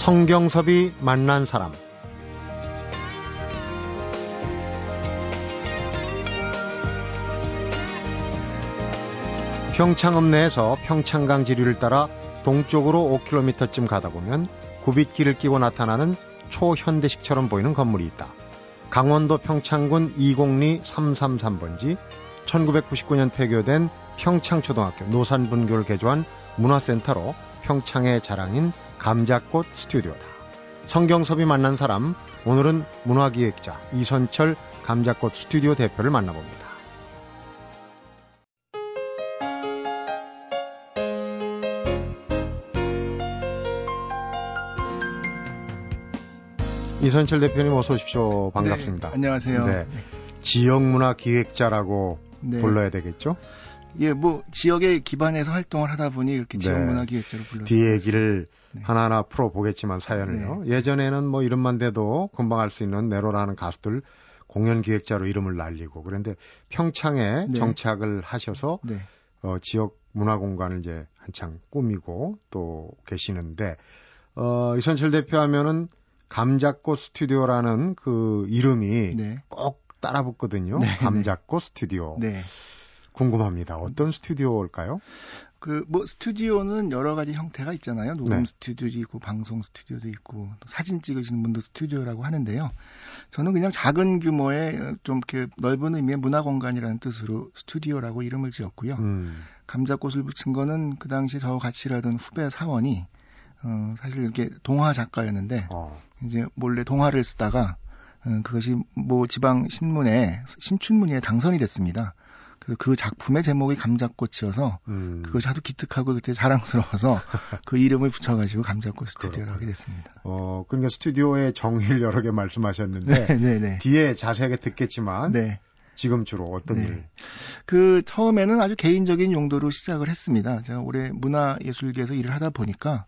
성경섭이 만난 사람 평창읍 내에서 평창강 지류를 따라 동쪽으로 5km쯤 가다 보면 굽잇길을 끼고 나타나는 초현대식처럼 보이는 건물이 있다. 강원도 평창군 202 333번지 1999년 폐교된 평창초등학교 노산분교를 개조한 문화센터로 평창의 자랑인 감자꽃 스튜디오다. 성경섭이 만난 사람, 오늘은 문화기획자 이선철 감자꽃 스튜디오 대표를 만나봅니다. 이선철 대표님 어서 오십시오. 반갑습니다. 네, 안녕하세요. 네. 지역문화 기획자라고 네. 불러야 되겠죠? 예, 뭐 지역에 기반해서 활동을 하다 보니 이렇게 네. 지역 문화 기획자로 불러. 뒤에 얘기를 네. 하나하나 풀어 보겠지만 사연을요. 네. 예전에는 뭐 이름만 돼도 금방 알 수 있는 네로라는 가수들 공연 기획자로 이름을 날리고 그런데 평창에 네. 정착을 하셔서 어, 지역 문화 공간을 이제 한창 꾸미고 또 계시는데 어, 이선철 대표 하면은 감자꽃 스튜디오라는 그 이름이 네. 꼭 따라 붙거든요. 네, 네. 감자꽃 스튜디오. 네. 궁금합니다. 어떤 스튜디오일까요? 그 뭐 스튜디오는 여러 가지 형태가 있잖아요. 녹음 네. 스튜디오도 있고 방송 스튜디오도 있고 사진 찍으시는 분도 스튜디오라고 하는데요. 저는 그냥 작은 규모의 좀 이렇게 넓은 의미의 문화 공간이라는 뜻으로 스튜디오라고 이름을 지었고요. 음. 감자꽃을 붙인 거는 그 당시 저 같이 일하던 후배 사원이 어, 사실 이렇게 동화 작가였는데 어. 이제 몰래 동화를 쓰다가 어, 그것이 뭐 지방 신문에 신춘문예에 당선이 됐습니다. 그래서 그 작품의 제목이 감자꽃이어서 음. 그것이 하도 기특하고 그때 자랑스러워서 그 이름을 붙여가지고 감자꽃 스튜디오를 하게 됐습니다. 어, 그러니까 스튜디오의 정의를 여러 개 말씀하셨는데 네, 네, 네. 뒤에 자세하게 듣겠지만 네. 지금 주로 어떤 네. 일? 그 처음에는 아주 개인적인 용도로 시작을 했습니다. 제가 올해 문화예술계에서 일을 하다 보니까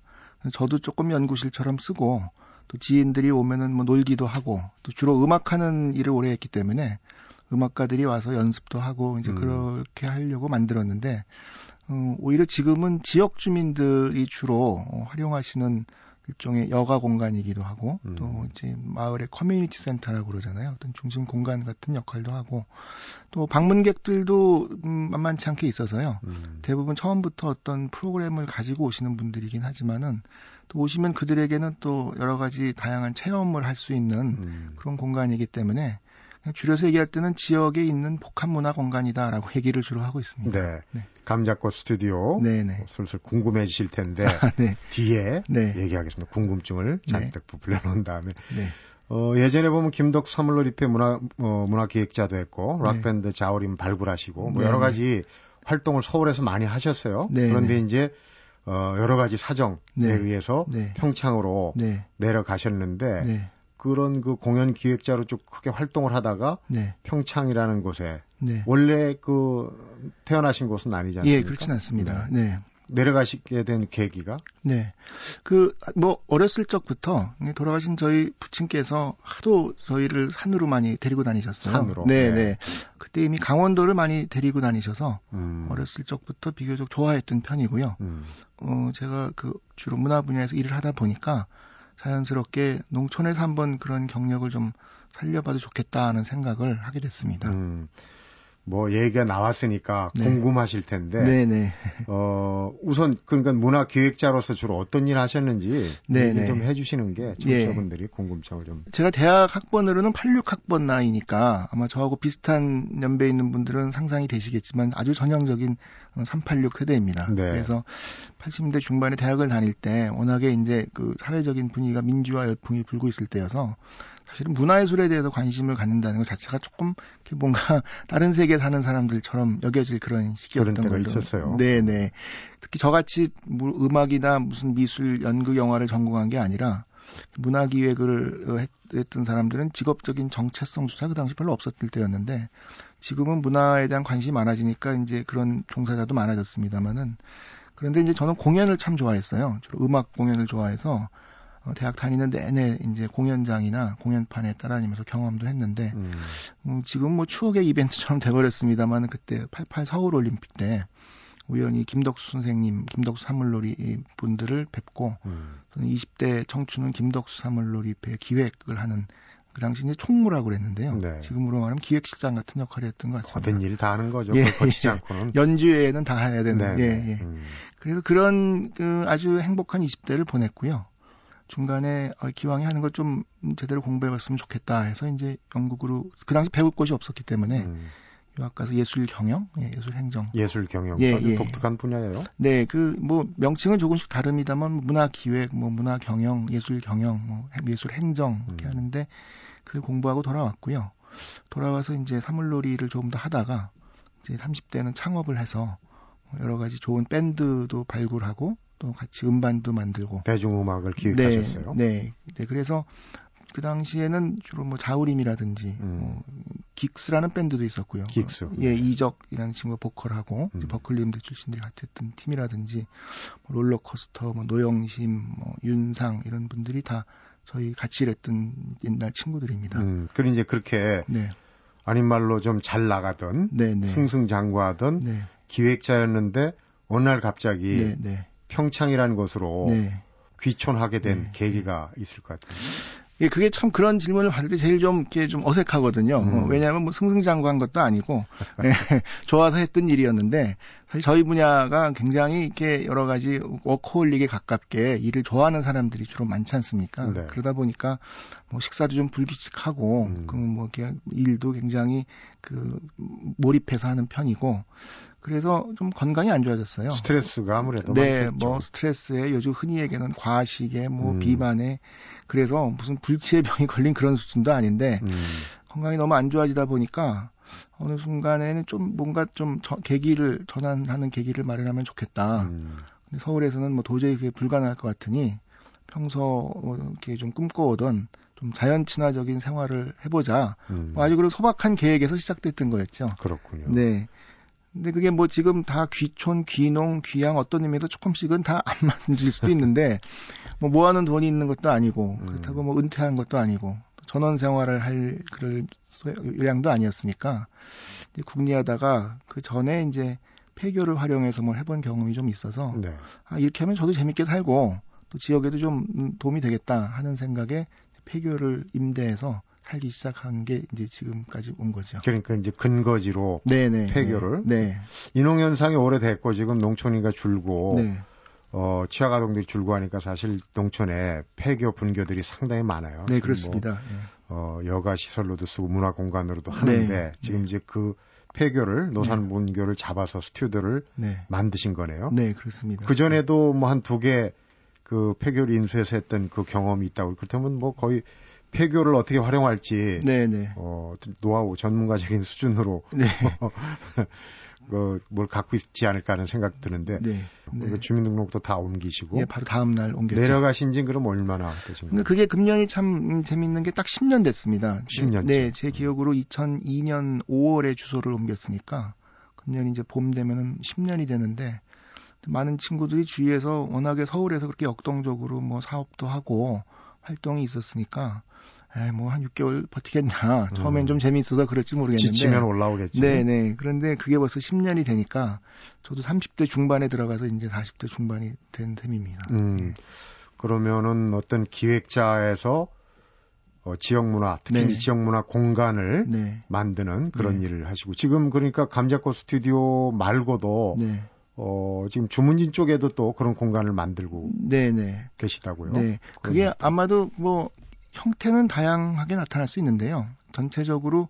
저도 조금 연구실처럼 쓰고 또 지인들이 오면은 뭐 놀기도 하고 또 주로 음악하는 일을 오래 했기 때문에 음악가들이 와서 연습도 하고 이제 음. 그렇게 하려고 만들었는데 어, 오히려 지금은 지역 주민들이 주로 어, 활용하시는 일종의 여가 공간이기도 하고 음. 또 이제 마을의 community center라고 그러잖아요. 어떤 중심 공간 같은 역할도 하고 또 방문객들도 음, 만만치 않게 있어서요. 음. 대부분 처음부터 어떤 프로그램을 가지고 오시는 분들이긴 하지만은 또 오시면 그들에게는 또 여러 가지 다양한 체험을 할 수 있는 음. 그런 공간이기 때문에 줄여서 얘기할 때는 지역에 있는 복합 문화 공간이다라고 얘기를 주로 하고 있습니다. 네. 네. 감자꽃 스튜디오. 네네. 네. 슬슬 궁금해지실 텐데 아, 네. 뒤에 네. 얘기하겠습니다. 궁금증을 네. 잔뜩 부풀려 놓은 다음에. 네. 어, 예전에 보면 김덕 사물로 리페 문화 어, 문화 기획자도 했고 락밴드 자우림 발굴하시고 뭐 여러 가지 활동을 서울에서 많이 하셨어요. 그런데 이제 어, 여러 가지 사정에 의해서 평창으로 내려가셨는데 그런 그 공연 기획자로 좀 크게 활동을 하다가 네. 평창이라는 곳에 네. 원래 그 태어나신 곳은 아니지 않습니까? 예, 그렇진 않습니다. 네. 네. 내려가시게 된 계기가? 네. 그, 뭐, 어렸을 적부터 돌아가신 저희 부친께서 하도 저희를 산으로 많이 데리고 다니셨어요. 산으로? 네, 네. 네. 그때 이미 강원도를 많이 데리고 다니셔서 음. 어렸을 적부터 비교적 좋아했던 편이고요. 음. 어, 제가 그 주로 문화 분야에서 일을 하다 보니까 자연스럽게 농촌에서 한번 그런 경력을 좀 살려봐도 좋겠다 하는 생각을 하게 됐습니다. 음, 뭐 얘기가 나왔으니까 네. 궁금하실 텐데. 네네. 어, 우선 그러니까 문화 기획자로서 주로 어떤 일 하셨는지 얘기 좀 해주시는 게 청취자분들이 예. 궁금증을 좀. 제가 대학 학번으로는 86학번 나이니까 아마 저하고 비슷한 연배 있는 분들은 상상이 되시겠지만 아주 전형적인 386 세대입니다. 네. 그래서 80년대 중반에 대학을 다닐 때 워낙에 이제 그 사회적인 분위기가 민주화 열풍이 불고 있을 때여서 사실은 문화예술에 대해서 관심을 갖는다는 것 자체가 조금 뭔가 다른 세계에 사는 사람들처럼 여겨질 그런 시기였던 그런 때가 거죠. 있었어요. 네네. 특히 저같이 뭐 음악이나 무슨 미술, 연극, 영화를 전공한 게 아니라 문화기획을 했던 사람들은 직업적인 정체성 조차 그 당시 별로 없었을 때였는데 지금은 문화에 대한 관심이 많아지니까 이제 그런 종사자도 많아졌습니다만은 그런데 이제 저는 공연을 참 좋아했어요. 주로 음악 공연을 좋아해서 어, 대학 다니는 내내 이제 공연장이나 공연판에 따라다니면서 경험도 했는데 음. 음, 지금 뭐 추억의 이벤트처럼 돼버렸습니다만 그때 88 서울 올림픽 때 우연히 김덕수 선생님, 김덕수 사물놀이 분들을 뵙고 음. 저는 20대 청춘은 김덕수 사물놀이 배 기획을 하는 그 당시 이제 총무라고 그랬는데요. 네. 지금으로 말하면 기획실장 같은 역할을 했던 것 같습니다. 모든 일이 다 하는 거죠. 예, 거치지 예. 않고는. 연주회는 다 해야 되는. 네, 예, 네. 예. 음. 그래서 그런 그 아주 행복한 20대를 보냈고요. 중간에 어, 기왕에 하는 걸 좀 제대로 공부해봤으면 좋겠다 해서 이제 영국으로 그 당시 배울 곳이 없었기 때문에 음. 유학 가서 예술 경영, 예, 예술 행정. 예술 경영. 예, 예. 독특한 분야예요. 네, 그 뭐 명칭은 조금씩 다릅니다만 문화 기획, 뭐 문화 경영, 예술 경영, 뭐 예술 행정 이렇게 음. 하는데 그 공부하고 돌아왔고요. 돌아와서 이제 사물놀이를 조금 더 하다가 이제 30대는 창업을 해서 여러 가지 좋은 밴드도 발굴하고 또 같이 음반도 만들고 대중음악을 기획하셨어요. 네, 네, 네. 그래서 그 당시에는 주로 뭐 자우림이라든지 음. 뭐 긱스라는 밴드도 있었고요. 긱스. 예, 이적이라는 친구가 보컬하고 음. 버클리음대 출신들이 같이 했던 팀이라든지 뭐 롤러코스터, 뭐 노영심, 뭐 윤상 이런 분들이 다 저희 같이 일했던 옛날 친구들입니다. 음, 그리 이제 그렇게 네. 아닌 말로 좀 잘 나가던 네, 네. 승승장구하던 네. 기획자였는데 어느 날 갑자기 네, 네. 평창이라는 곳으로 귀촌하게 된 계기가 있을 것 같아요. 예, 그게 참 그런 질문을 받을 때 제일 좀 이렇게 좀 어색하거든요. 음. 어, 왜냐하면 뭐 승승장구한 것도 아니고 예, 좋아서 했던 일이었는데 사실 저희 분야가 굉장히 이렇게 여러 가지 워커홀릭에 가깝게 일을 좋아하는 사람들이 주로 많지 않습니까? 네. 그러다 보니까 뭐 식사도 좀 불규칙하고 음. 그뭐 이렇게 일도 굉장히 그 몰입해서 하는 편이고 그래서 좀 건강이 안 좋아졌어요. 스트레스가 아무래도 네, 많겠죠. 뭐 스트레스에 요즘 흔히 얘기하는 과식에 뭐 음. 비만에 그래서 무슨 불치의 병이 걸린 그런 수준도 아닌데 음. 건강이 너무 안 좋아지다 보니까 어느 순간에는 좀 뭔가 좀 저, 계기를 전환하는 계기를 마련하면 좋겠다. 음. 근데 서울에서는 뭐 도저히 그게 불가능할 것 같으니 평소 이렇게 좀 꿈꿔오던 좀 자연 친화적인 생활을 해보자. 음. 뭐 아주 그런 소박한 계획에서 시작됐던 거였죠. 그렇군요. 네. 근데 그게 뭐 지금 다 귀촌, 귀농, 귀양 어떤 의미에서 조금씩은 다 안 맞을 수도 있는데 뭐 모아놓은 돈이 있는 것도 아니고 음. 그렇다고 뭐 은퇴한 것도 아니고 전원 생활을 할 그럴 요량도 아니었으니까 국리하다가 그 전에 이제 폐교를 활용해서 뭘 해본 경험이 좀 있어서 네. 아 이렇게 하면 저도 재밌게 살고 또 지역에도 좀 도움이 되겠다 하는 생각에 폐교를 임대해서 살기 시작한 게 이제 지금까지 온 거죠. 그러니까 이제 근거지로 네네, 폐교를 네. 네. 인홍 현상이 오래됐고 지금 농촌인가 줄고 네. 어, 취약 아동들이 줄고 하니까 사실 농촌에 폐교 분교들이 상당히 많아요. 네, 그렇습니다. 뭐, 네. 어, 여가 시설로도 쓰고 문화 공간으로도 하는데 네. 지금 네. 이제 그 폐교를 노산 분교를 잡아서 스튜디오를 만드신 거네요. 네, 그렇습니다. 그 전에도 뭐 한 두 개 그 폐교를 인수해서 했던 그 경험이 있다고 그렇다면 뭐 거의 폐교를 어떻게 활용할지. 어, 노하우 전문가적인 수준으로 네. 그, 뭘 갖고 있지 않을까 하는 생각 드는데 네. 네. 그 주민등록도 다 옮기시고 예, 바로 다음 날 옮겼죠. 내려가신 지 그럼 얼마나 되신가요? 그게 금년이 참 재밌는 게 딱 10년 됐습니다. 10년. 네, 제 기억으로 2002년 5월에 주소를 옮겼으니까 금년 이제 봄 되면은 10년이 되는데 많은 친구들이 주위에서 워낙에 서울에서 그렇게 역동적으로 뭐 사업도 하고 활동이 있었으니까 뭐한 6개월 버티겠냐. 처음엔 음. 좀 재미있어서 그럴지 모르겠는데. 지치면 올라오겠지. 네네. 그런데 그게 벌써 10년이 되니까 저도 30대 중반에 들어가서 이제 40대 중반이 된 셈입니다. 음. 네. 그러면은 어떤 기획자에서 어, 지역 문화, 특히 네. 지역 문화 공간을 네. 만드는 그런 네. 일을 하시고 지금 그러니까 감자꽃 스튜디오 말고도 네. 어, 지금 주문진 쪽에도 또 그런 공간을 만들고 네네. 계시다고요. 네. 그게 아마도 뭐 형태는 다양하게 나타날 수 있는데요. 전체적으로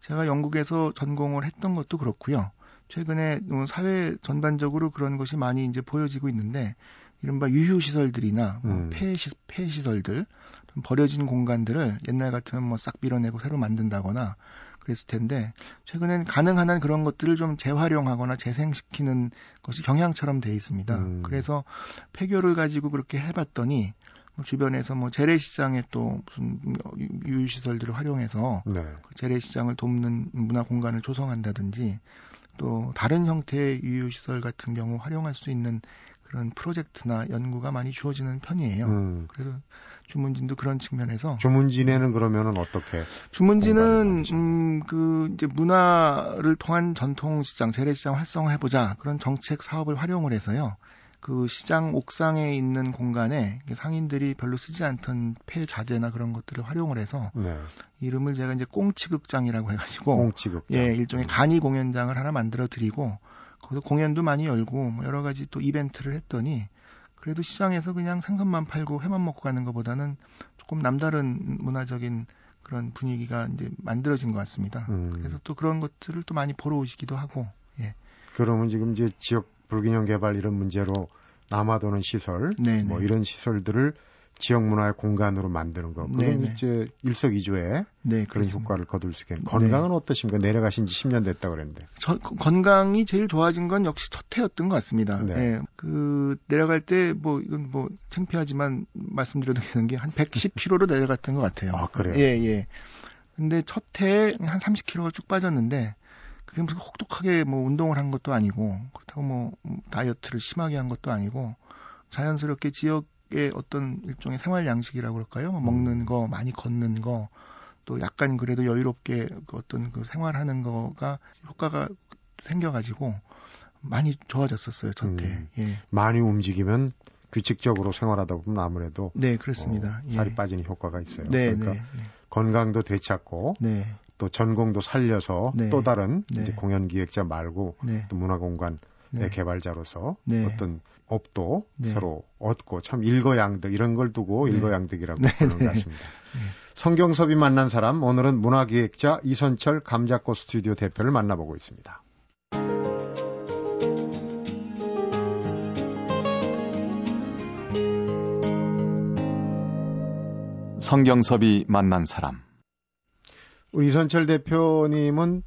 제가 영국에서 전공을 했던 것도 그렇고요. 최근에 뭐 사회 전반적으로 그런 것이 많이 이제 보여지고 있는데 이른바 유휴 시설들이나 뭐 음. 폐시, 폐시설들, 좀 버려진 공간들을 옛날 같으면 뭐 싹 밀어내고 새로 만든다거나 그랬을 텐데 최근엔 가능한 한 그런 것들을 좀 재활용하거나 재생시키는 것이 경향처럼 돼 있습니다. 음. 그래서 폐교를 가지고 그렇게 해봤더니 뭐 주변에서 뭐 재래시장에 또 무슨 유유시설들을 활용해서 네. 그 재래시장을 돕는 문화 공간을 조성한다든지 또 다른 형태의 유유시설 같은 경우 활용할 수 있는 그런 프로젝트나 연구가 많이 주어지는 편이에요. 음. 그래서 주문진도 그런 측면에서 주문진에는 그러면은 어떻게 주문진은 음그 이제 문화를 통한 전통 시장 재래시장 활성화해 보자 그런 정책 사업을 활용을 해서요. 그 시장 옥상에 있는 공간에 상인들이 별로 쓰지 않던 폐자재나 그런 것들을 활용을 해서 네. 이름을 제가 이제 꽁치극장이라고 해가지고 꽁치극장. 예 일종의 간이 공연장을 하나 만들어 드리고 거기서 공연도 많이 열고 뭐 여러 가지 또 이벤트를 했더니 그래도 시장에서 그냥 생선만 팔고 회만 먹고 가는 것보다는 조금 남다른 문화적인 그런 분위기가 이제 만들어진 것 같습니다. 음. 그래서 또 그런 것들을 또 많이 보러 오시기도 하고. 예. 그러면 지금 이제 지역 불균형 개발 이런 문제로 남아도는 시설, 네네. 뭐 네. 이런 시설들을 지역 문화의 공간으로 만드는 거. 그건 네네. 이제 일석이조의 네, 그런 그렇습니다. 효과를 거둘 수 있겠네요. 건강은 네. 어떠십니까? 내려가신 지 10년 됐다 그랬는데. 저, 건강이 제일 좋아진 건 역시 첫 해였던 것 같습니다. 네. 네. 그 내려갈 때 뭐 이건 뭐 창피하지만 말씀드려도 되는 게 한 110kg로 내려갔던 것 같아요. 아, 그래요? 예, 예. 근데 첫 해에 한 30kg가 쭉 빠졌는데 그게 무슨 혹독하게 뭐 운동을 한 것도 아니고 그렇다고 뭐 다이어트를 심하게 한 것도 아니고 자연스럽게 지역의 어떤 일종의 생활 양식이라고 그럴까요? 뭐 먹는 거, 많이 걷는 거, 또 약간 그래도 여유롭게 그 어떤 그 생활하는 거가 효과가 생겨가지고 많이 좋아졌었어요 저때. 음, 예. 많이 움직이면 규칙적으로 생활하다 보면 아무래도 네 그렇습니다. 어, 살이 예. 빠지는 효과가 있어요. 네, 그러니까 네, 네. 건강도 되찾고 네. 또 전공도 살려서 네. 또 다른 네. 이제 공연 기획자 말고 네. 또 문화공간 의 개발자로서 어떤 업도 서로 얻고 참 일거양득 이런 걸 두고 일거양득이라고 부르는 것 같습니다. 성경섭이 만난 사람 오늘은 문화기획자 이선철 감자꽃 스튜디오 대표를 만나보고 있습니다. 성경섭이 만난 사람. 우리 이선철 대표님은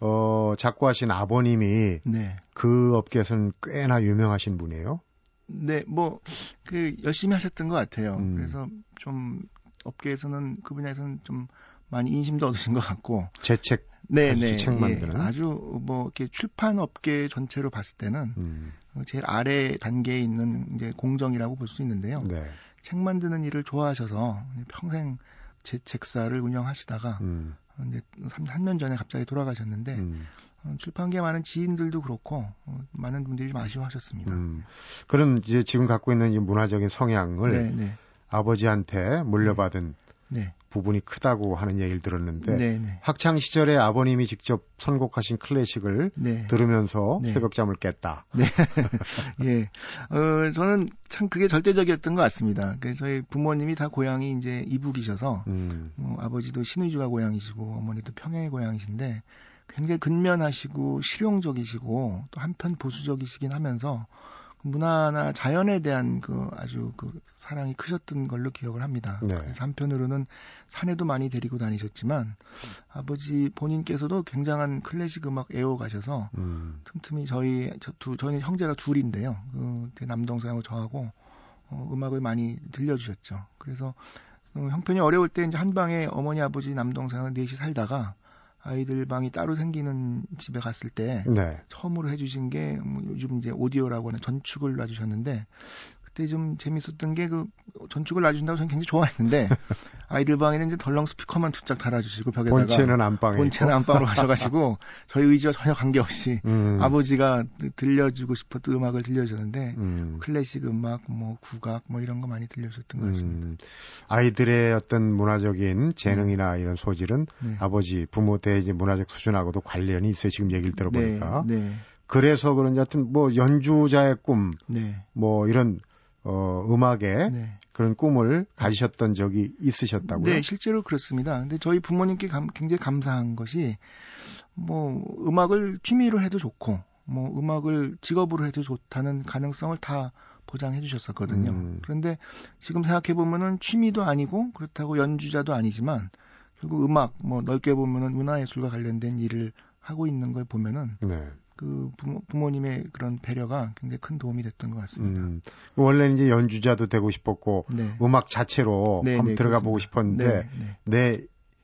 어, 작고하신 아버님이 네. 그 업계에서는 꽤나 유명하신 분이에요. 네, 뭐, 그, 열심히 하셨던 것 같아요. 음. 그래서 좀, 업계에서는, 그 분야에서는 좀 많이 인심도 얻으신 것 같고. 제 책, 네, 네. 책 만드는. 예, 아주 뭐, 이렇게 출판 업계 전체로 봤을 때는, 음. 제일 아래 단계에 있는 이제 공정이라고 볼 수 있는데요. 네. 책 만드는 일을 좋아하셔서 평생 제 책사를 운영하시다가 음. 이제 3, 3년 전에 갑자기 돌아가셨는데 음. 어, 출판계 많은 지인들도 그렇고 어, 많은 분들이 좀 아쉬워하셨습니다. 음. 그럼 이제 지금 갖고 있는 이 문화적인 성향을 네, 네. 아버지한테 물려받은 네. 부분이 크다고 하는 얘기를 들었는데 네네. 네. 학창 시절에 아버님이 직접 선곡하신 클래식을 네. 들으면서 네. 새벽잠을 깼다. 네. 예. 어, 저는 참 그게 절대적이었던 것 같습니다. 그 저희 부모님이 다 고향이 이제 이북이셔서 음. 어, 아버지도 신의주가 고향이시고 어머니도 평양의 고향이신데 굉장히 근면하시고 실용적이시고 또 한편 보수적이시긴 하면서 문화나 자연에 대한 그 아주 그 사랑이 크셨던 걸로 기억을 합니다. 네. 그래서 한편으로는 산에도 많이 데리고 다니셨지만 아버지 본인께서도 굉장한 클래식 음악 애호가셔서 음. 틈틈이 저희 저 두, 저희 형제가 둘인데요. 그 남동생하고 저하고 어, 음악을 많이 들려주셨죠. 그래서 어, 형편이 어려울 때 이제 한 방에 어머니 아버지 남동생을 넷이 살다가 아이들 방이 따로 생기는 집에 갔을 때 네. 처음으로 해주신 게뭐 요즘 이제 오디오라고 하는 전축을 놔주셨는데 그때 좀 재밌었던 게 그 전축을 놔주신다고 저는 굉장히 좋아했는데 아이들 방에는 이제 덜렁 스피커만 두 짝 달아주시고 벽에다가 본체는 안방에 본체는 안방으로 가셔가지고 저희 의지와 전혀 관계없이 음. 아버지가 들려주고 싶었던 음악을 들려주셨는데 음. 클래식 음악, 뭐 국악, 뭐 이런 거 많이 들려주셨던 것 같습니다. 음. 아이들의 어떤 문화적인 재능이나 네. 이런 소질은 네. 아버지 부모 때 이제 문화적 수준하고도 관련이 있어요. 지금 얘기를 들어보니까. 네. 네. 그래서 그런지 하여튼 뭐 연주자의 꿈, 네. 뭐 이런 어, 음악에 네. 그런 꿈을 가지셨던 적이 있으셨다고요? 네, 실제로 그렇습니다. 근데 저희 부모님께 감, 굉장히 감사한 것이 뭐 음악을 취미로 해도 좋고 뭐 음악을 직업으로 해도 좋다는 가능성을 다 보장해 주셨었거든요. 음. 그런데 지금 생각해 보면은 취미도 아니고 그렇다고 연주자도 아니지만 결국 음악 뭐 넓게 보면은 문화예술과 관련된 일을 하고 있는 걸 보면은 네. 그 부모, 부모 님의 그런 배려가 굉장히 큰 도움이 됐던 것 같습니다. 음, 원래는 이제 연주자도 되고 싶었고 네. 음악 자체로 네, 한번 네, 들어가 보고 싶었는데 네, 네. 내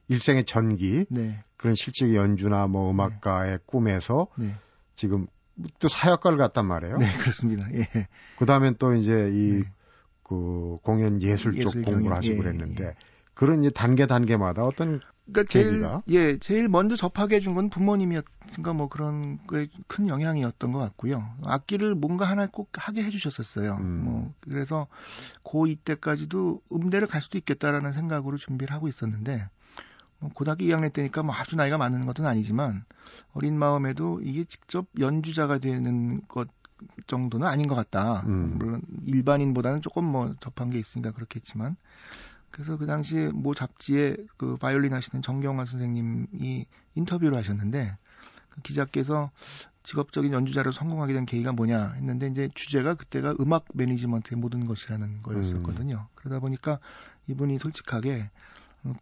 일생의 전기 네. 그런 실제 연주나 뭐 음악가의 꿈에서 지금 또 사역과를 갔단 말이에요. 네, 그렇습니다. 예. 그 다음엔 또 이제 이, 네. 그 공연 예술, 예술 쪽 공부를 하시고 예, 그랬는데, 예. 그런 이제 단계 단계마다 어떤 그러니까 제일 예 제일 먼저 접하게 해준 건 부모님이었던가 뭐 그런 큰 영향이었던 것 같고요. 악기를 뭔가 하나 꼭 하게 해주셨었어요. 음. 뭐 그래서 고2 때까지도 음대를 갈 수도 있겠다라는 생각으로 준비를 하고 있었는데 뭐 고등학교 2학년 때니까 뭐 아주 나이가 많은 것은 아니지만 어린 마음에도 이게 직접 연주자가 되는 것 정도는 아닌 것 같다. 음. 물론 일반인보다는 조금 뭐 접한 게 있으니까 그렇겠지만 그래서 그 당시에 뭐 잡지에 그 바이올린 하시는 정경환 선생님이 인터뷰를 하셨는데 그 기자께서 직업적인 연주자로 성공하게 된 계기가 뭐냐 했는데 이제 주제가 그때가 음악 매니지먼트의 모든 것이라는 거였었거든요. 음. 그러다 보니까 이분이 솔직하게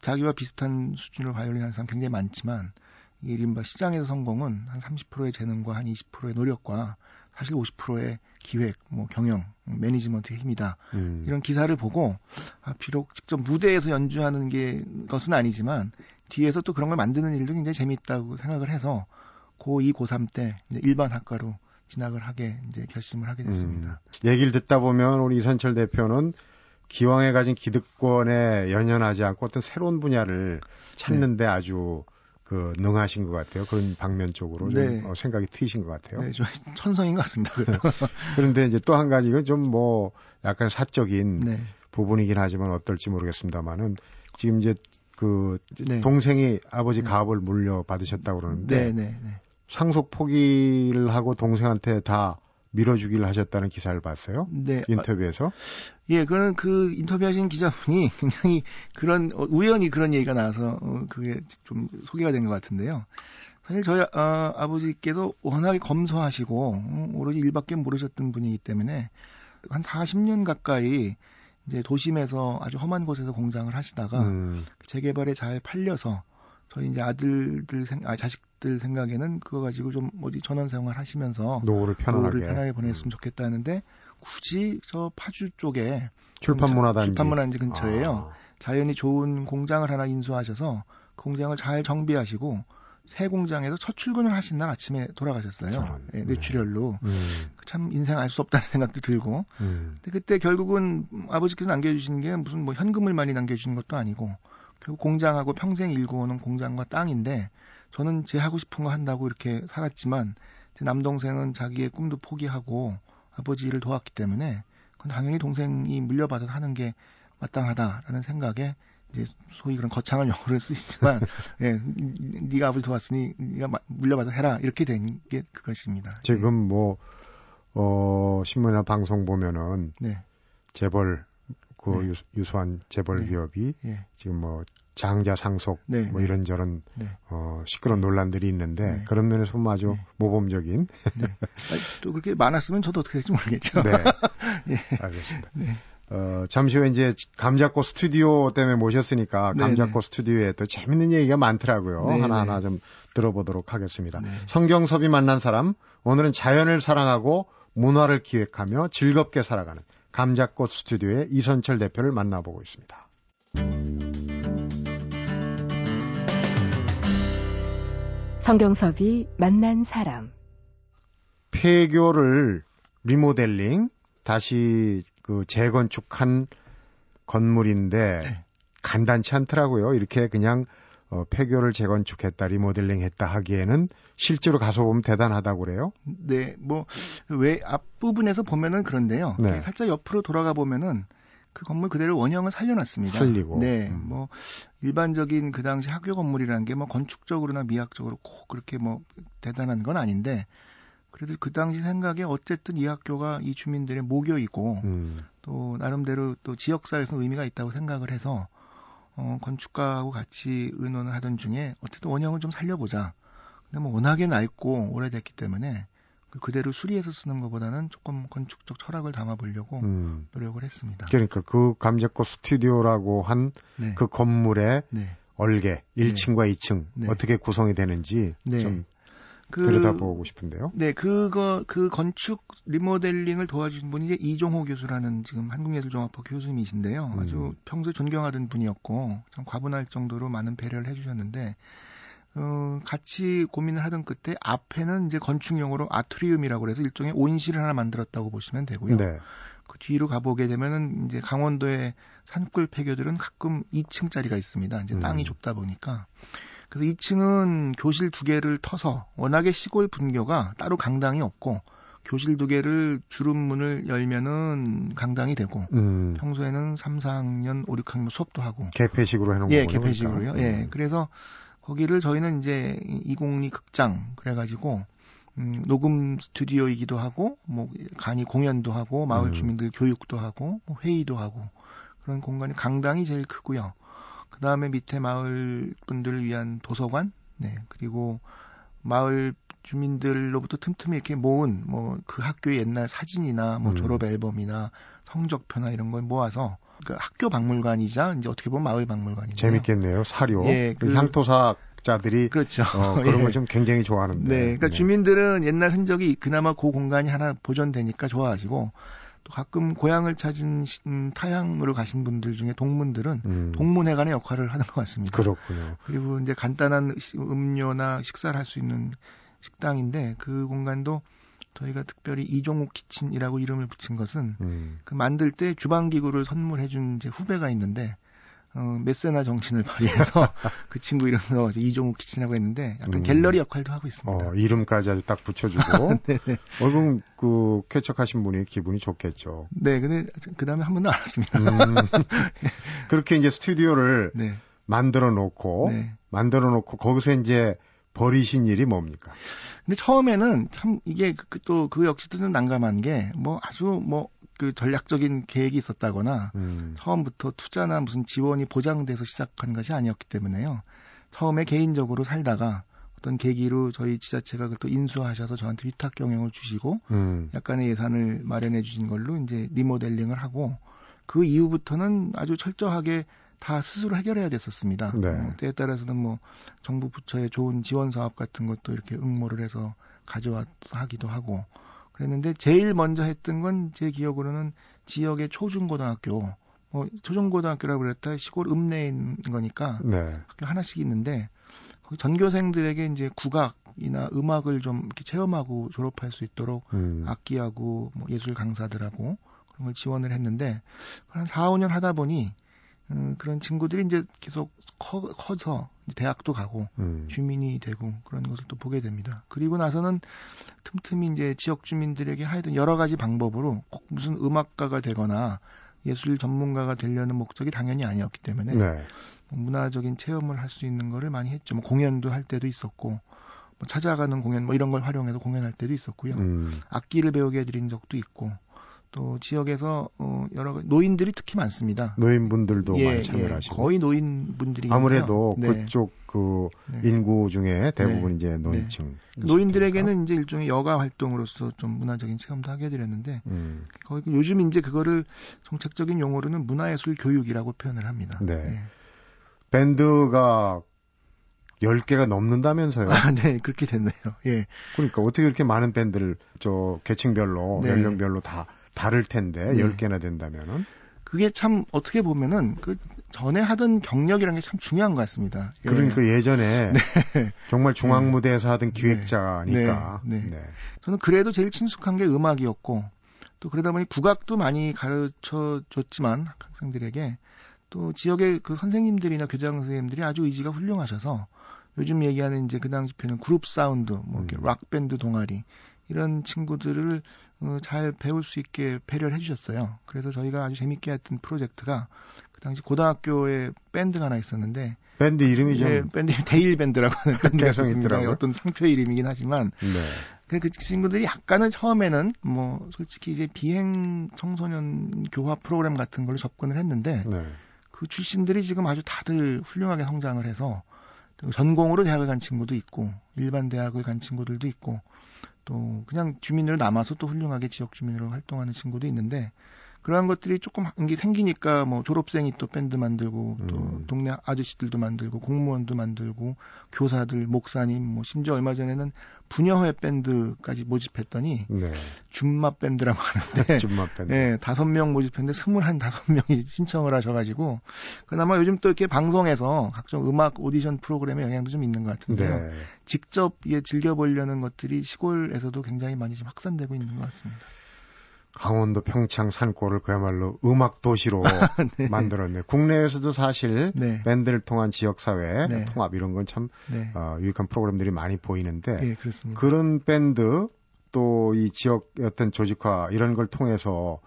자기와 비슷한 수준으로 바이올린 하는 사람 굉장히 많지만 이른바 시장에서 성공은 한 30%의 재능과 한 20%의 노력과 사실 50%의 기획, 뭐 경영, 매니지먼트의 힘이다. 음. 이런 기사를 보고 아, 비록 직접 무대에서 연주하는 게 것은 아니지만 뒤에서 또 그런 걸 만드는 일도 굉장히 재미있다고 생각을 해서 고2, 고3 때 일반 학과로 진학을 하게 이제 결심을 하게 됐습니다. 음. 얘기를 듣다 보면 우리 이선철 대표는 기왕에 가진 기득권에 연연하지 않고 어떤 새로운 분야를 찾는데 네. 아주 그 능하신 것 같아요. 그런 방면 쪽으로 네. 좀 어, 생각이 트이신 것 같아요. 네, 좀 천성인 것 같습니다. 그런데 이제 또 한 가지 이건 좀뭐 약간 사적인 네. 부분이긴 하지만 어떨지 모르겠습니다만은 지금 이제 그 네. 동생이 아버지 네. 가업을 물려 받으셨다고 그러는데 네, 상속 포기를 하고 동생한테 다 밀어주기를 하셨다는 기사를 봤어요. 네. 인터뷰에서. 아, 예, 그는 그 인터뷰하신 기자분이 굉장히 그런 어, 우연히 그런 얘기가 나와서 어, 그게 좀 소개가 된 것 같은데요. 사실 저희 아, 아버지께서 워낙에 검소하시고 어, 오로지 일밖에 모르셨던 분이기 때문에 한 40년 가까이 이제 도심에서 아주 험한 곳에서 공장을 하시다가 음. 재개발에 잘 팔려서 저희 이제 아들들 생, 아 자식들 생각에는 그거 가지고 좀 어디 전원 생활 하시면서 노후를 편안하게, 노후를 편하게 보냈으면 음. 좋겠다 하는데 굳이 저 파주 쪽에 출판문화단지 출판문화단지 근처에요. 아. 자연이 좋은 공장을 하나 인수하셔서 그 공장을 잘 정비하시고 새 공장에서 첫 출근을 하신 날 아침에 돌아가셨어요. 예, 네, 뇌출혈로. 음. 참 인생 알 수 없다는 생각도 들고. 음. 근데 그때 결국은 아버지께서 남겨주신 게 무슨 뭐 현금을 많이 남겨주신 것도 아니고 결국 공장하고 평생 일궈오는 공장과 땅인데 저는 제 하고 싶은 거 한다고 이렇게 살았지만 제 남동생은 자기의 꿈도 포기하고 아버지를 도왔기 때문에 그건 당연히 동생이 물려받아서 하는 게 마땅하다라는 생각에 이제 소위 그런 거창한 영어를 쓰시지만 예, 네가 아버지 도왔으니 네가 물려받아 해라 이렇게 된 게 그것입니다. 지금 뭐 어, 신문이나 방송 보면은 네. 재벌 그 네. 유수 한 재벌 네. 기업이 네. 지금 뭐 장자 상속 네. 뭐 이런저런 네. 어 시끄러운 논란들이 있는데 네. 그런 면에서 보면 아주 네. 모범적인 네. 또 그렇게 많았으면 저도 어떻게 될지 모르겠죠. 네. 예. 알겠습니다. 네. 어, 잠시 후에 이제 감자꽃 스튜디오 때문에 모셨으니까 감자꽃 스튜디오에 또 재밌는 얘기가 많더라고요. 하나하나 좀 들어보도록 하겠습니다. 성경섭이 만난 사람 오늘은 자연을 사랑하고 문화를 기획하며 즐겁게 살아가는 감자꽃 스튜디오의 이선철 대표를 만나보고 있습니다. 성경섭이 만난 사람. 폐교를 리모델링, 다시 그 재건축한 건물인데 네. 간단치 않더라고요. 이렇게 그냥 어, 폐교를 재건축했다, 리모델링 했다 하기에는 실제로 가서 보면 대단하다고 그래요? 네, 뭐, 왜 앞부분에서 보면은 그런데요. 네. 살짝 옆으로 돌아가 보면은 그 건물 그대로 원형을 살려놨습니다. 살리고. 네, 음. 뭐, 일반적인 그 당시 학교 건물이라는 게 뭐 건축적으로나 미학적으로 꼭 그렇게 뭐 대단한 건 아닌데, 그래도 그 당시 생각에 어쨌든 이 학교가 이 주민들의 모교이고, 음. 또 나름대로 또 지역사회에서 의미가 있다고 생각을 해서, 어, 건축가하고 같이 의논을 하던 중에 어쨌든 원형을 좀 살려보자. 근데 뭐 워낙에 낡고 오래됐기 때문에 그 그대로 수리해서 쓰는 것보다는 조금 건축적 철학을 담아보려고 음. 노력을 했습니다. 그러니까 그 감자꽃 스튜디오라고 한그 네. 그 건물의 네. 얼개 1층과 네. 2층 어떻게 구성이 되는지 네. 좀 그, 들여다보고 싶은데요. 네, 그거 그 건축 리모델링을 도와주신 분이 이종호 교수라는 지금 한국예술종합학 교수님이신데요. 음. 아주 평소에 존경하던 분이었고 참 과분할 정도로 많은 배려를 해주셨는데 어, 같이 고민을 하던 끝에 앞에는 이제 건축용으로 아트리움이라고 해서 일종의 온실을 하나 만들었다고 보시면 되고요. 네. 그 뒤로 가보게 되면은 이제 강원도의 산골 폐교들은 가끔 2층짜리가 있습니다. 이제 땅이 음. 좁다 보니까. 그래서 2층은 교실 두 개를 터서 워낙에 시골 분교가 따로 강당이 없고 교실 두 개를 주름 문을 열면은 강당이 되고 음. 평소에는 3, 4학년, 5, 6학년 수업도 하고 개폐식으로 해놓은 예, 거군요. 예, 개폐식으로요. 그러니까. 예. 그래서 거기를 저희는 이제 이공리 극장 그래가지고 음, 녹음 스튜디오이기도 하고 뭐 간이 공연도 하고 마을 음. 주민들 교육도 하고 뭐 회의도 하고 그런 공간이 강당이 제일 크고요. 그 다음에 밑에 마을 분들을 위한 도서관, 네 그리고 마을 주민들로부터 틈틈이 이렇게 모은 뭐 그 학교의 옛날 사진이나 뭐 음. 졸업 앨범이나 성적표나 이런 걸 모아서 그 학교 박물관이자 이제 어떻게 보면 마을 박물관이죠. 재밌겠네요. 사료. 예, 그, 그 향토사 자들이 그렇죠. 어, 그런 예. 걸좀 굉장히 좋아하는데. 네, 그러니까 네. 주민들은 옛날 흔적이 그나마 그 공간이 하나 보존되니까 좋아하시고 또 가끔 고향을 찾은 음, 타향으로 가신 분들 중에 동문들은 음. 동문회관의 역할을 하는 것 같습니다. 그렇군요. 그리고 이제 간단한 음료나 식사를 할 수 있는 식당인데 그 공간도 저희가 특별히 이종욱 키친이라고 이름을 붙인 것은 음. 그 만들 때 주방 기구를 선물해 준 이제 후배가 있는데 어, 메세나 정신을 발휘해서 그 친구 넣어서 이종욱 키친이라고 했는데 약간 음. 갤러리 역할도 하고 있습니다. 어, 이름까지 아주 딱 붙여주고. 네, 네. 얼굴 그 쾌척하신 분이 기분이 좋겠죠. 네, 근데 그 다음에 한 번도 안 왔습니다. 음. 그렇게 이제 스튜디오를 네. 만들어 놓고 네. 만들어 놓고 거기서 이제 버리신 일이 뭡니까? 근데 처음에는 참 이게 그, 또그 그 역시도 좀 난감한 게 뭐 아주 뭐 그 전략적인 계획이 있었다거나 음. 처음부터 투자나 무슨 지원이 보장돼서 시작한 것이 아니었기 때문에요. 처음에 개인적으로 살다가 어떤 계기로 저희 지자체가 그또 인수하셔서 저한테 위탁 경영을 주시고 음. 약간의 예산을 마련해 주신 걸로 이제 리모델링을 하고 그 이후부터는 아주 철저하게 다 스스로 해결해야 됐었습니다. 네. 어, 때에 따라서는 뭐 정부 부처의 좋은 지원 사업 같은 것도 이렇게 응모를 해서 가져와 하기도 하고 그랬는데 제일 먼저 했던 건 제 기억으로는 지역의 초중고등학교 뭐 초중고등학교라고 그랬다 시골 읍내에 있는 거니까 네. 학교 하나씩 있는데 전교생들에게 이제 국악이나 음악을 좀 이렇게 체험하고 졸업할 수 있도록 음. 악기하고 뭐 예술 강사들하고 그런 걸 지원을 했는데 한 4, 5년 하다 보니 음, 그런 친구들이 이제 계속 커, 커서 대학도 가고 음. 주민이 되고 그런 것을 또 보게 됩니다. 그리고 나서는 틈틈이 이제 지역 주민들에게 하여튼 여러 가지 방법으로 꼭 무슨 음악가가 되거나 예술 전문가가 되려는 목적이 당연히 아니었기 때문에 네. 뭐 문화적인 체험을 할 수 있는 거를 많이 했죠. 뭐 공연도 할 때도 있었고 뭐 찾아가는 공연 뭐 이런 걸 활용해서 공연할 때도 있었고요. 음. 악기를 배우게 해드린 적도 있고 또 지역에서 어 여러 노인들이 특히 많습니다. 노인분들도 예, 많이 참여를 예, 하시고 거의 노인분들이 아무래도 네. 그쪽 그 네. 인구 중에 대부분 네. 이제 노인층 네. 노인들에게는 이제 일종의 여가 활동으로서 좀 문화적인 체험도 하게 해드렸는데 음. 거의 요즘 이제 그거를 정책적인 용어로는 문화예술 교육이라고 표현을 합니다. 네. 네. 밴드가 10개가 넘는다면서요. 아, 네, 그렇게 됐네요. 예. 그러니까 어떻게 그렇게 많은 밴드를 저 계층별로, 네. 연령별로 다 다를 텐데 네. 10개나 된다면은 그게 참 어떻게 보면은 그 전에 하던 경력이라는 게 참 중요한 것 같습니다. 예. 그러니까 예전에 네. 정말 중앙 네. 무대에서 하던 네. 기획자니까. 네. 네. 네. 저는 그래도 제일 친숙한 게 음악이었고 또 그러다 보니 국악도 많이 가르쳐 줬지만 학생들에게 또 지역의 그 선생님들이나 교장 선생님들이 아주 의지가 훌륭하셔서 요즘 얘기하는 이제 그 당시 표현은 그룹 사운드, 뭐 이렇게 음. 락 밴드 동아리 이런 친구들을 어, 잘 배울 수 있게 배려를 해주셨어요. 그래서 저희가 아주 재밌게 했던 프로젝트가 그 당시 고등학교에 밴드가 하나 있었는데 밴드 이름이 좀 네, 밴드 대일밴드라고 하는 밴드가 있었습니다. 어떤 상표 이름이긴 하지만 네. 그 친구들이 약간은 처음에는 뭐 솔직히 이제 비행 청소년 교화 프로그램 같은 걸로 접근을 했는데 네. 그 출신들이 지금 아주 다들 훌륭하게 성장을 해서 전공으로 대학을 간 친구도 있고 일반 대학을 간 친구들도 있고 또 그냥 주민으로 남아서 또 훌륭하게 지역 주민으로 활동하는 친구도 있는데 그러한 것들이 조금 이게 생기니까 뭐 졸업생이 또 밴드 만들고 또 음. 동네 아저씨들도 만들고 공무원도 만들고 교사들 목사님 뭐 심지어 얼마 전에는 분녀회 밴드까지 모집했더니 네. 줌마 밴드라고 하는데 줌마 밴드. 네, 다섯 명 모집했는데 스물한 다섯 명이 신청을 하셔가지고 그나마 요즘 또 이렇게 방송에서 각종 음악 오디션 프로그램에 영향도 좀 있는 것 같은데요. 네. 직접 예, 즐겨보려는 것들이 시골에서도 굉장히 많이 좀 확산되고 있는 것 같습니다. 강원도 평창 산골을 그야말로 음악 도시로 네. 만들었네. 국내에서도 사실 네. 밴드를 통한 지역 사회 네. 통합 이런 건참 네. 어, 유익한 프로그램들이 많이 보이는데 네, 그런 밴드 또 이 지역 어떤 조직화 이런 걸 통해서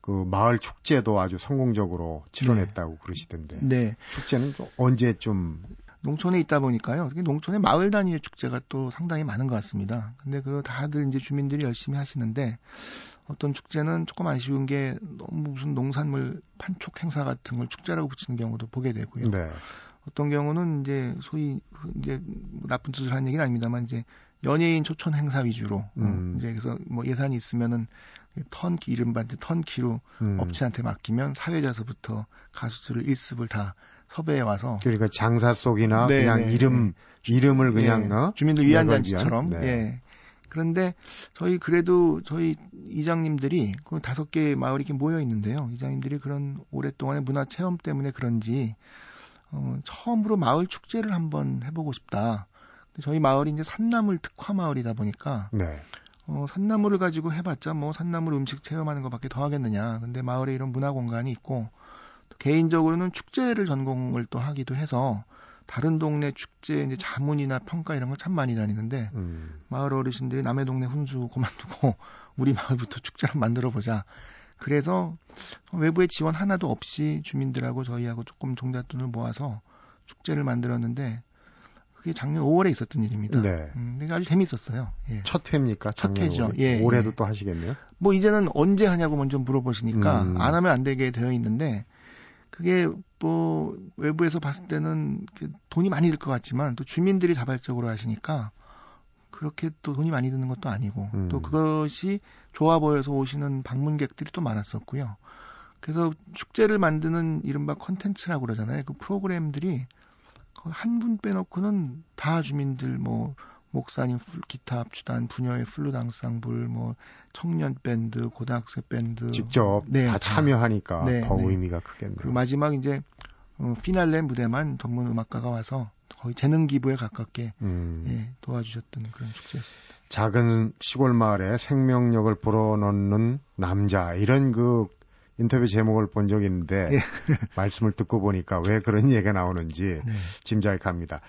그 마을 축제도 아주 성공적으로 치러냈다고 그러시던데. 네. 축제는 좀 언제 좀 농촌에 있다 보니까요. 농촌에 마을 단위의 축제가 또 상당히 많은 것 같습니다. 근데 그 다들 이제 주민들이 열심히 하시는데 어떤 축제는 조금 아쉬운 게 너무 무슨 농산물 판촉 행사 같은 걸 축제라고 붙이는 경우도 보게 되고요. 네. 어떤 경우는 이제 소위 이제 뭐 나쁜 뜻을 하는 얘기는 아닙니다만 이제 연예인 초청 행사 위주로 어, 음. 이제 그래서 뭐 예산이 있으면은 턴키 이른바 이제 턴키로 음. 업체한테 맡기면 사회자서부터 가수들을 일습을 다 섭외해 와서 그러니까 장사 속이나 네, 그냥 네, 이름 네. 이름을 그냥 네. 어? 주민들 위안 잔치처럼 네. 예. 그런데 저희 그래도 저희 이장님들이 그 다섯 개 마을이 이렇게 모여 있는데요. 이장님들이 그런 오랫동안의 문화 체험 때문에 그런지 어, 처음으로 마을 축제를 한번 해보고 싶다. 저희 마을이 이제 산나물 특화 마을이다 보니까 네. 어, 산나물을 가지고 해봤자 뭐 산나물 음식 체험하는 것밖에 더 하겠느냐. 근데 마을에 이런 문화 공간이 있고 또 개인적으로는 축제를 전공을 또 하기도 해서 다른 동네 축제 이제 자문이나 평가 이런 거참 많이 다니는데 음. 마을 어르신들이 남의 동네 훈수 그만두고 우리 마을부터 축제를 만들어 보자. 그래서 외부의 지원 하나도 없이 주민들하고 저희하고 조금 종잣돈을 모아서 축제를 만들었는데 그게 작년 5월에 있었던 일입니다. 네. 음, 근데 아주 재밌었어요. 예. 첫 회입니까? 첫 회죠. 예, 올해도 예. 또 하시겠네요. 뭐 이제는 언제 하냐고 먼저 물어보시니까 음. 안 하면 안 되게 되어 있는데 그게 뭐 외부에서 봤을 때는 돈이 많이 들 것 같지만 또 주민들이 자발적으로 하시니까 그렇게 또 돈이 많이 드는 것도 아니고 음. 또 그것이 좋아 보여서 오시는 방문객들이 또 많았었고요. 그래서 축제를 만드는 이른바 컨텐츠라고 그러잖아요. 그 프로그램들이 한 분 빼놓고는 다 주민들 뭐 목사님 기타 합주단, 부녀회 플루트 앙상블, 뭐 청년 밴드, 고등학생 밴드 직접 네, 다 참여하니까 네, 더 네. 의미가 크겠네요. 그 마지막 이제 어, 피날레 무대만 전문 음악가가 와서 거의 재능 기부에 가깝게 음. 예, 도와주셨던 그런 축제였습니다. 작은 시골 마을에 생명력을 불어넣는 남자 이런 그 인터뷰 제목을 본 적이 있는데 예. 말씀을 듣고 보니까 왜 그런 얘기가 나오는지 네. 짐작이 갑니다.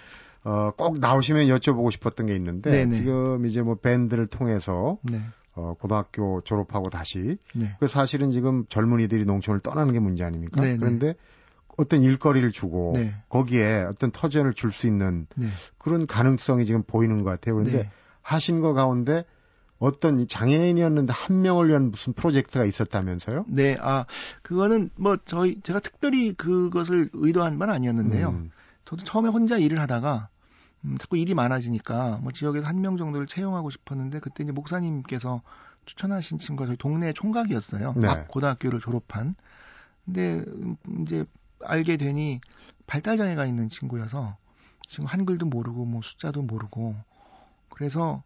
어, 꼭 나오시면 여쭤보고 싶었던 게 있는데 네네. 지금 이제 뭐 밴드를 통해서 네. 어, 고등학교 졸업하고 다시 네. 그 사실은 지금 젊은이들이 농촌을 떠나는 게 문제 아닙니까? 네네. 그런데 어떤 일거리를 주고 네. 거기에 어떤 터전을 줄 수 있는 네. 그런 가능성이 지금 보이는 것 같아요. 그런데 네. 하신 거 가운데 어떤 장애인이었는데 한 명을 위한 무슨 프로젝트가 있었다면서요? 네, 아 그거는 뭐 저희 제가 특별히 그것을 의도한 바는 아니었는데요. 음. 저도 처음에 혼자 일을 하다가 음, 자꾸 일이 많아지니까 뭐 지역에서 한 명 정도를 채용하고 싶었는데 그때 이제 목사님께서 추천하신 친구가 저희 동네 총각이었어요. 네. 막 고등학교를 졸업한. 근데 음, 이제 알게 되니 발달 장애가 있는 친구여서 지금 한글도 모르고 뭐 숫자도 모르고 그래서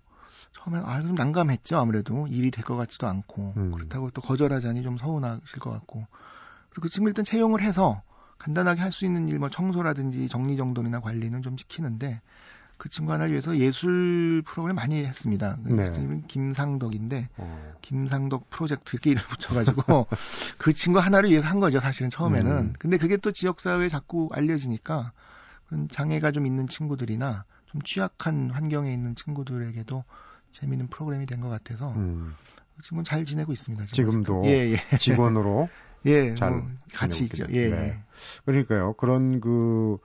처음에 아 좀 난감했죠 아무래도 일이 될 것 같지도 않고 음. 그렇다고 또 거절하자니 좀 서운하실 것 같고 그래서 그 친구 일단 채용을 해서 간단하게 할 수 있는 일, 뭐 청소라든지 정리 정돈이나 관리는 좀 시키는데 그 친구 하나를 위해서 예술 프로그램 많이 했습니다. 그 네. 김상덕인데 어. 김상덕 프로젝트 이렇게 이름 붙여가지고 그 친구 하나를 위해서 한 거죠. 사실은 처음에는. 음. 근데 그게 또 지역사회에 자꾸 알려지니까 장애가 좀 있는 친구들이나 좀 취약한 환경에 있는 친구들에게도 재미있는 프로그램이 된 것 같아서 음. 지금은 잘 지내고 있습니다. 지금 도 예, 예. 직원으로 예, 잘 뭐 같이 있죠. 예, 네. 예. 그러니까요. 그런 그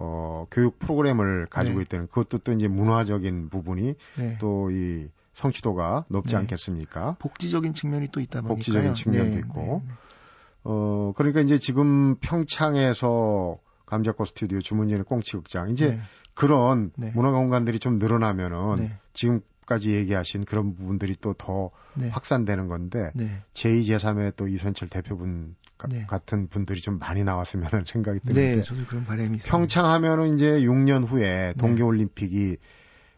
어, 교육 프로그램을 가지고 네. 있다는 그것도 또 이제 문화적인 부분이 네. 또이 성취도가 높지 네. 않겠습니까? 복지적인 측면이 또 있다 보니까 복지적인 측면도 네, 있고. 네, 네. 어, 그러니까 이제 지금 평창에서 감자꽃 스튜디오 주문진의 꽁치극장 이제 그런 문화 공간들이 좀 늘어나면은 지금 까지 얘기하신 그런 부분들이 또더 네. 확산되는 건데 네. 제2 제3의 또 이선철 대표분 네. 같은 분들이 좀 많이 나왔으면 하는 생각이 드는데 네, 저도 그런 바람이 있습니다. 평창 하면은 이제 6년 후에 네. 동계 올림픽이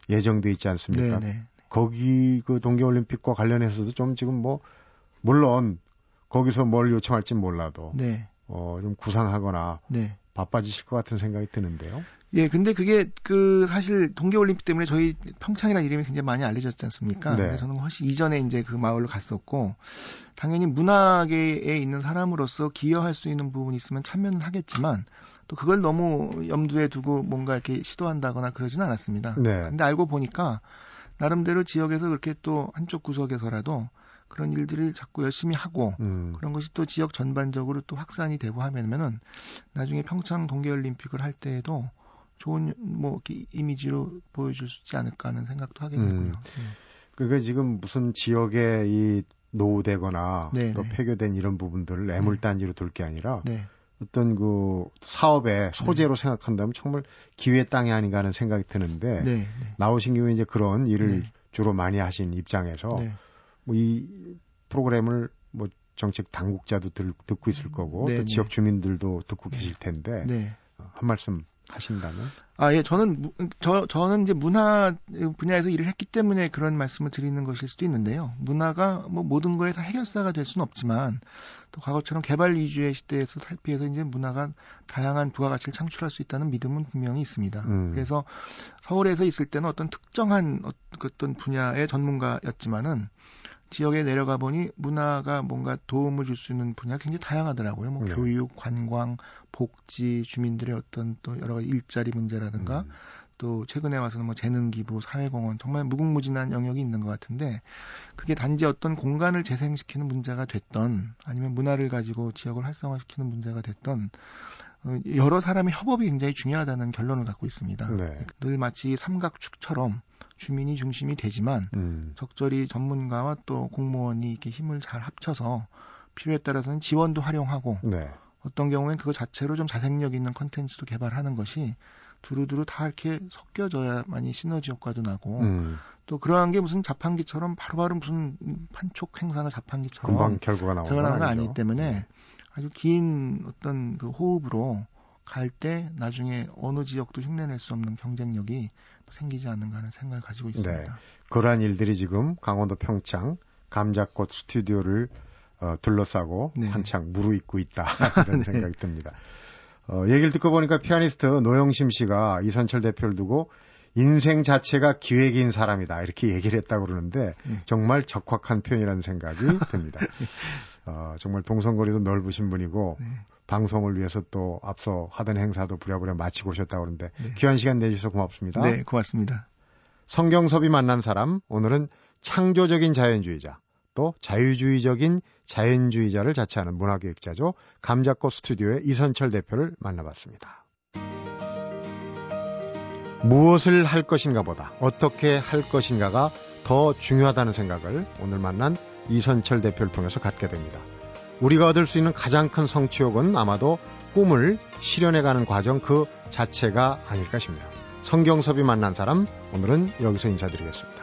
예정돼 있지 않습니까? 네, 네. 거기 그 동계 올림픽과 관련해서도 좀 지금 뭐 물론 거기서 뭘 요청할지 몰라도 네. 어, 좀 구상하거나 네. 바빠지실 것 같은 생각이 드는데요. 예, 근데 그게 그 사실 동계올림픽 때문에 저희 평창이라는 이름이 굉장히 많이 알려졌지 않습니까? 네. 저는 훨씬 이전에 이제 그 마을로 갔었고 당연히 문화계에 있는 사람으로서 기여할 수 있는 부분이 있으면 참여는 하겠지만 또 그걸 너무 염두에 두고 뭔가 이렇게 시도한다거나 그러지는 않았습니다. 네. 근데 알고 보니까 나름대로 지역에서 그렇게 또 한쪽 구석에서라도 그런 일들을 자꾸 열심히 하고 음. 그런 것이 또 지역 전반적으로 또 확산이 되고 하면은 나중에 평창 동계올림픽을 할 때에도 좋은 뭐 이미지로 보여줄 수 있지 않을까 하는 생각도 하게 되고요. 음. 네. 그게 지금 무슨 지역에 이 노후되거나 네, 또 네. 폐교된 이런 부분들을 네. 애물 단지로 둘 게 아니라 네. 어떤 그 사업의 소재로 네. 생각한다면 정말 기회 땅이 아닌가 하는 생각이 드는데 네, 나오신 김에 이제 그런 일을 주로 많이 하신 입장에서 뭐 이 프로그램을 뭐 정책 당국자도 들, 듣고 있을 거고 또 지역 주민들도 듣고 계실 텐데 어, 한 말씀 하신다면? 아, 예, 저는, 저, 저는 이제 문화 분야에서 일을 했기 때문에 그런 말씀을 드리는 것일 수도 있는데요. 문화가 뭐 모든 거에 다 해결사가 될 수는 없지만 또 과거처럼 개발 위주의 시대에서 살피해서 이제 문화가 다양한 부가가치를 창출할 수 있다는 믿음은 분명히 있습니다. 음. 그래서 서울에서 있을 때는 어떤 특정한 어떤 분야의 전문가였지만은 지역에 내려가 보니 문화가 뭔가 도움을 줄 수 있는 분야가 굉장히 다양하더라고요. 뭐 네. 교육, 관광, 복지, 주민들의 어떤 또 여러 가지 일자리 문제라든가 음. 또 최근에 와서는 뭐 재능 기부, 사회공헌 정말 무궁무진한 영역이 있는 것 같은데 그게 단지 어떤 공간을 재생시키는 문제가 됐던 아니면 문화를 가지고 지역을 활성화시키는 문제가 됐던 어, 여러 사람의 협업이 굉장히 중요하다는 결론을 갖고 있습니다. 네. 늘 마치 삼각축처럼 주민이 중심이 되지만 음. 적절히 전문가와 또 공무원이 이렇게 힘을 잘 합쳐서 필요에 따라서는 지원도 활용하고 네. 어떤 경우엔 그거 자체로 좀 자생력 있는 컨텐츠도 개발하는 것이 두루두루 다 이렇게 섞여져야만이 시너지 효과도 나고 음. 또 그러한 게 무슨 자판기처럼 바로바로 무슨 판촉 행사나 자판기처럼 금방 결과가 나오는 건 아니기 때문에 네. 아주 긴 어떤 그 호흡으로 갈 때 나중에 어느 지역도 흉내낼 수 없는 경쟁력이 생기지 않는가 하는 생각을 가지고 있습니다. 네. 그러한 일들이 지금 강원도 평창 감자꽃 스튜디오를 어, 둘러싸고 네. 한창 무르익고 있다 이런 네. 생각이 듭니다. 어, 얘기를 듣고 보니까 피아니스트 노영심 씨가 이선철 대표를 두고 인생 자체가 기획인 사람이다 이렇게 얘기를 했다고 그러는데 네. 정말 적확한 표현이라는 생각이 듭니다. 어, 정말 동성거리도 넓으신 분이고 네. 방송을 위해서 또 앞서 하던 행사도 부랴부랴 마치고 오셨다고 그러는데 네. 귀한 시간 내주셔서 고맙습니다. 네, 고맙습니다. 성경섭이 만난 사람 오늘은 창조적인 자연주의자 또 자유주의적인 자연주의자를 자처하는 문화기획자죠. 감자꽃 스튜디오의 이선철 대표를 만나봤습니다. 무엇을 할 것인가 보다 어떻게 할 것인가가 더 중요하다는 생각을 오늘 만난 이선철 대표를 통해서 갖게 됩니다. 우리가 얻을 수 있는 가장 큰 성취욕은 아마도 꿈을 실현해가는 과정 그 자체가 아닐까 싶네요. 성경섭이 만난 사람 오늘은 여기서 인사드리겠습니다.